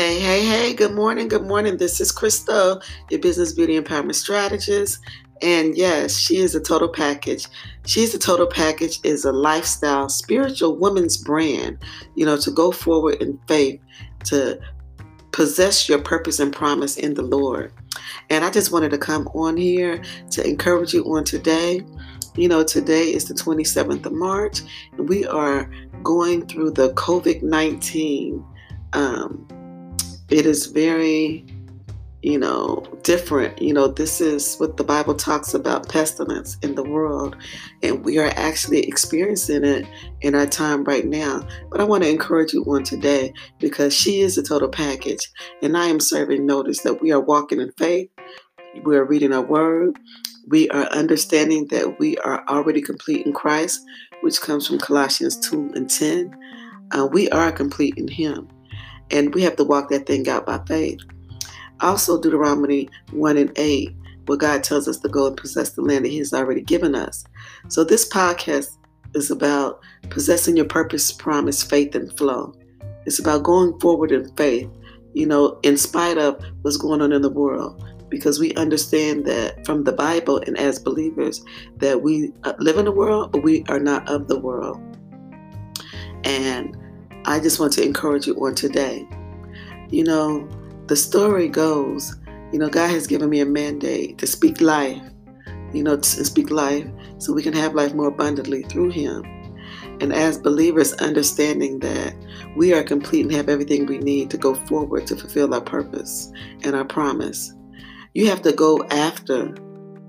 Hey, hey, hey, good morning, good morning. This is Crystal, your business beauty empowerment strategist. And yes, she is a total package. She's a total package is a lifestyle, spiritual woman's brand, you know, to go forward in faith, to possess your purpose and promise in the Lord. And I just wanted to come on here to encourage you on today. You know, today is the 27th of March, and we are going through the COVID 19 um, it is very you know different. You know this is what the bible talks about pestilence in the world and we are actually experiencing it in our time right now. But i want to encourage you on today because she is a total package and i am serving notice that we are walking in faith. We are reading our word. We are understanding that we are already complete in christ which comes from colossians 2 and 10 uh, we are complete in him and we have to walk that thing out by faith. Also, Deuteronomy 1 and 8, where God tells us to go and possess the land that He has already given us. So, this podcast is about possessing your purpose, promise, faith, and flow. It's about going forward in faith, you know, in spite of what's going on in the world. Because we understand that from the Bible and as believers, that we uh, live in the world, but we are not of the world. And I just want to encourage you on today. You know, the story goes, you know, God has given me a mandate to speak life, you know, to speak life so we can have life more abundantly through Him. And as believers, understanding that we are complete and have everything we need to go forward to fulfill our purpose and our promise. You have to go after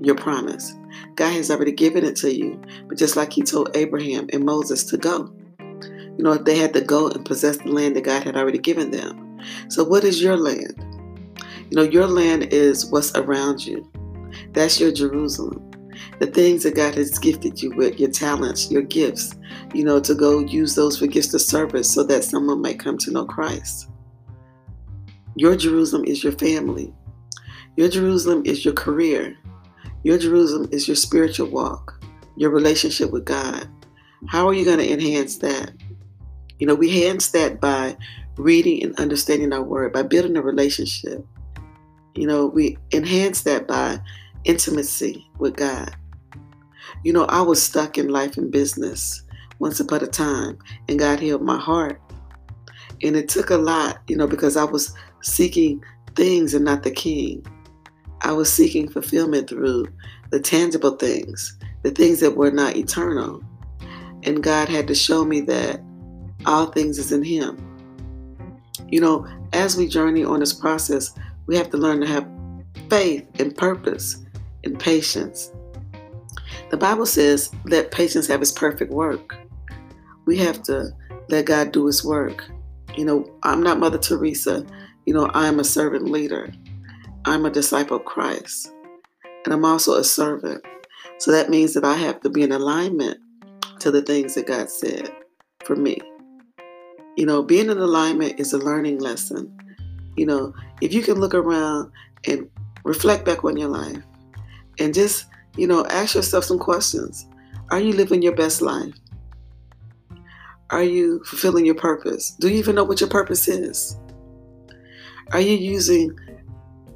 your promise. God has already given it to you, but just like He told Abraham and Moses to go. You know, they had to go and possess the land that God had already given them. So, what is your land? You know, your land is what's around you. That's your Jerusalem. The things that God has gifted you with, your talents, your gifts, you know, to go use those for gifts of service so that someone might come to know Christ. Your Jerusalem is your family. Your Jerusalem is your career. Your Jerusalem is your spiritual walk, your relationship with God. How are you going to enhance that? You know, we enhance that by reading and understanding our word, by building a relationship. You know, we enhance that by intimacy with God. You know, I was stuck in life and business once upon a time, and God healed my heart. And it took a lot, you know, because I was seeking things and not the king. I was seeking fulfillment through the tangible things, the things that were not eternal. And God had to show me that all things is in Him. You know, as we journey on this process, we have to learn to have faith and purpose and patience. The Bible says, let patience have its perfect work. We have to let God do His work. You know, I'm not Mother Teresa. You know, I'm a servant leader. I'm a disciple of Christ. And I'm also a servant. So that means that I have to be in alignment to the things that God said for me. You know, being in alignment is a learning lesson. You know, if you can look around and reflect back on your life and just, you know, ask yourself some questions. Are you living your best life? Are you fulfilling your purpose? Do you even know what your purpose is? Are you using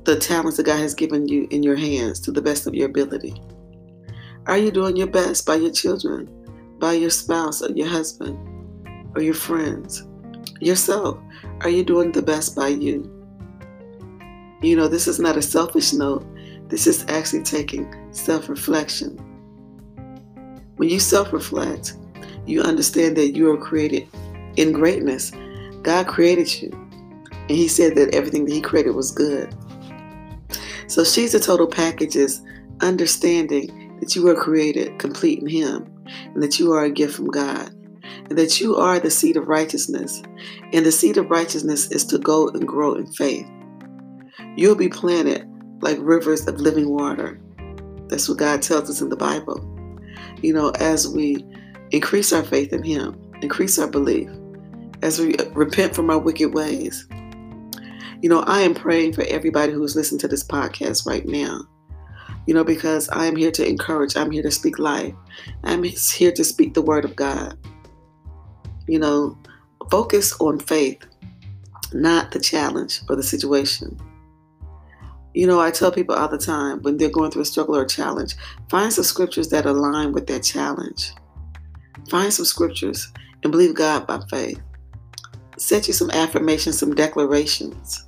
the talents that God has given you in your hands to the best of your ability? Are you doing your best by your children, by your spouse or your husband or your friends? Yourself. Are you doing the best by you? You know, this is not a selfish note. This is actually taking self reflection. When you self reflect, you understand that you are created in greatness. God created you, and He said that everything that He created was good. So she's a total package is understanding that you are created complete in Him and that you are a gift from God and that you are the seed of righteousness. And the seed of righteousness is to go and grow in faith. You'll be planted like rivers of living water. That's what God tells us in the Bible. You know, as we increase our faith in Him, increase our belief, as we repent from our wicked ways. You know, I am praying for everybody who's listening to this podcast right now. You know, because I am here to encourage, I'm here to speak life, I'm here to speak the word of God. You know, focus on faith. not the challenge or the situation. You know, I tell people all the time when they're going through a struggle or a challenge, find some scriptures that align with that challenge. Find some scriptures and believe God by faith. Set you some affirmations, some declarations.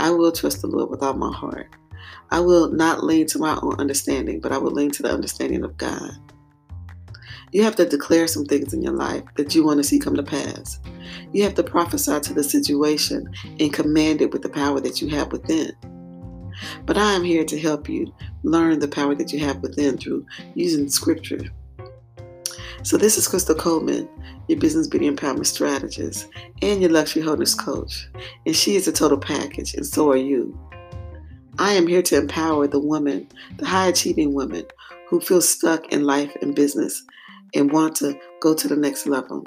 I will trust the Lord with all my heart. I will not lean to my own understanding, but I will lean to the understanding of God. You have to declare some things in your life that you want to see come to pass. You have to prophesy to the situation and command it with the power that you have within. But I am here to help you learn the power that you have within through using scripture. So, this is Crystal Coleman, your business beauty empowerment strategist and your luxury wholeness coach. And she is a total package, and so are you. I am here to empower the woman, the high achieving woman who feels stuck in life and business and want to go to the next level,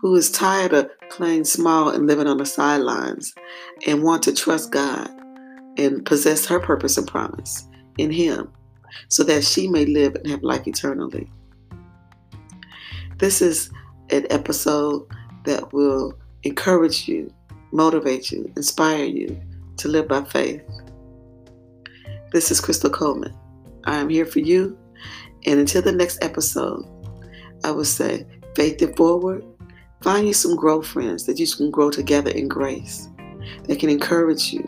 who is tired of playing small and living on the sidelines and want to trust God and possess her purpose and promise in Him so that she may live and have life eternally. This is an episode that will encourage you, motivate you, inspire you to live by faith. This is Crystal Coleman. I am here for you. And until the next episode, I would say faith it forward. Find you some grow friends that you can grow together in grace that can encourage you.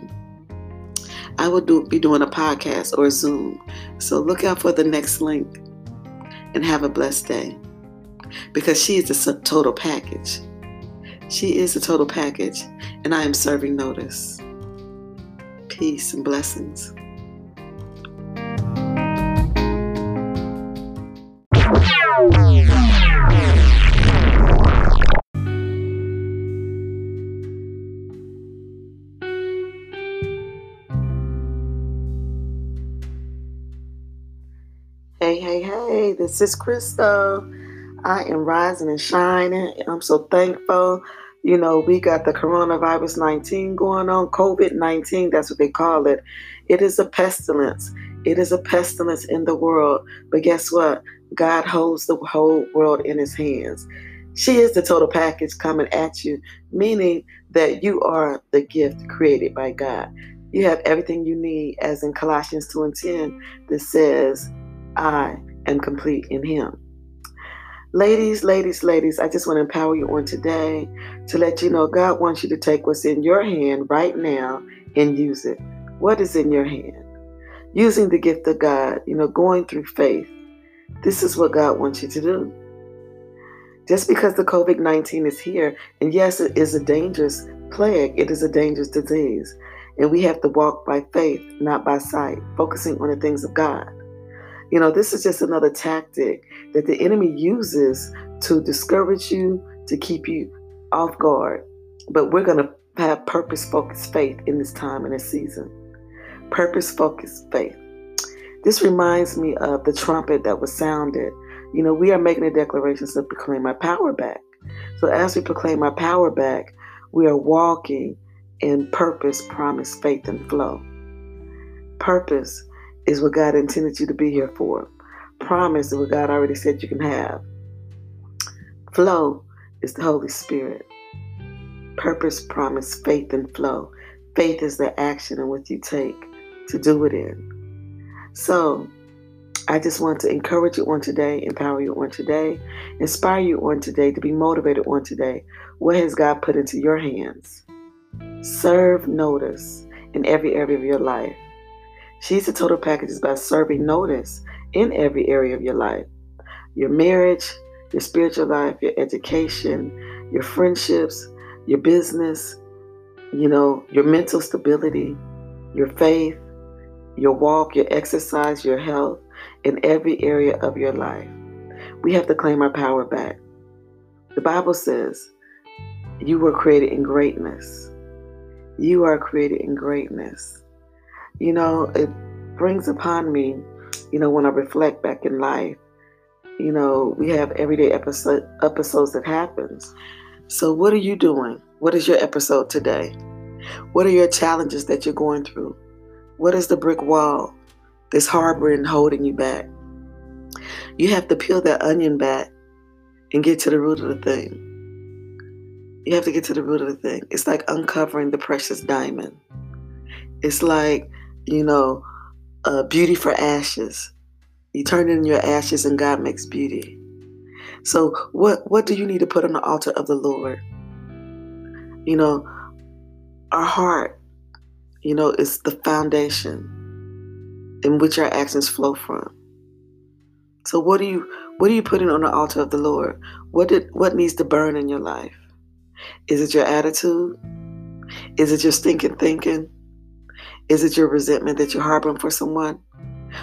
I will do, be doing a podcast or Zoom. So look out for the next link and have a blessed day because she is a total package. She is a total package, and I am serving notice. Peace and blessings. Hey, hey, this is Crystal. I am rising and shining. I'm so thankful. You know, we got the coronavirus 19 going on, COVID 19, that's what they call it. It is a pestilence. It is a pestilence in the world. But guess what? God holds the whole world in his hands. She is the total package coming at you, meaning that you are the gift created by God. You have everything you need, as in Colossians 2 and 10, that says, I am complete in Him. Ladies, ladies, ladies, I just want to empower you on today to let you know God wants you to take what's in your hand right now and use it. What is in your hand? Using the gift of God, you know, going through faith. This is what God wants you to do. Just because the COVID 19 is here, and yes, it is a dangerous plague, it is a dangerous disease. And we have to walk by faith, not by sight, focusing on the things of God. You know, this is just another tactic that the enemy uses to discourage you, to keep you off guard. But we're going to have purpose focused faith in this time and this season. Purpose focused faith. This reminds me of the trumpet that was sounded. You know, we are making a declaration to proclaim our power back. So as we proclaim our power back, we are walking in purpose, promise, faith, and flow. Purpose is what God intended you to be here for. Promise is what God already said you can have. Flow is the Holy Spirit. Purpose, promise, faith, and flow. Faith is the action and what you take to do it in. So, I just want to encourage you on today, empower you on today, inspire you on today, to be motivated on today. What has God put into your hands? Serve notice in every area of your life. She's a total package about serving notice in every area of your life your marriage, your spiritual life, your education, your friendships, your business, you know, your mental stability, your faith, your walk, your exercise, your health, in every area of your life. We have to claim our power back. The Bible says, You were created in greatness. You are created in greatness. You know, it brings upon me you know, when I reflect back in life, you know, we have everyday episode, episodes that happens. So what are you doing? What is your episode today? What are your challenges that you're going through? What is the brick wall that's harboring holding you back? You have to peel that onion back and get to the root of the thing. You have to get to the root of the thing. It's like uncovering the precious diamond. It's like, you know, uh, beauty for ashes. You turn in your ashes and God makes beauty. So what what do you need to put on the altar of the Lord? You know, our heart, you know, is the foundation in which our actions flow from. So what do you what are you putting on the altar of the Lord? What did what needs to burn in your life? Is it your attitude? Is it your stinking thinking? Is it your resentment that you're harboring for someone?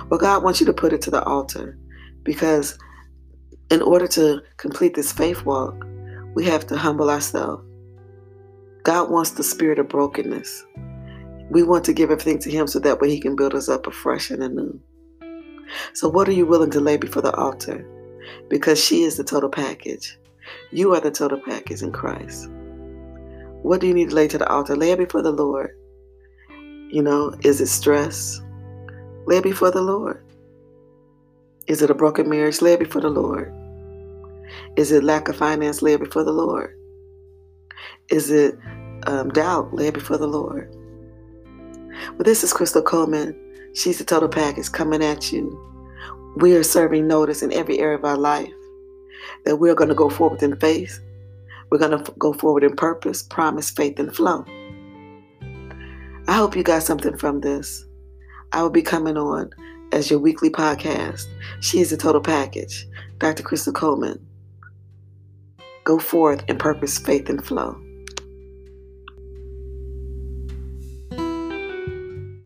Well, God wants you to put it to the altar because in order to complete this faith walk, we have to humble ourselves. God wants the spirit of brokenness. We want to give everything to Him so that way He can build us up afresh and anew. So, what are you willing to lay before the altar? Because she is the total package. You are the total package in Christ. What do you need to lay to the altar? Lay it before the Lord. You know, is it stress? Lay it before the Lord. Is it a broken marriage? Lay it before the Lord. Is it lack of finance? Lay it before the Lord. Is it um, doubt? Lay it before the Lord. Well, this is Crystal Coleman. She's the total package coming at you. We are serving notice in every area of our life that we're going to go forward in faith. We're going to go forward in purpose, promise, faith, and flow. I hope you got something from this. I will be coming on as your weekly podcast. She is the total package. Dr. Crystal Coleman. Go forth in purpose, faith, and flow.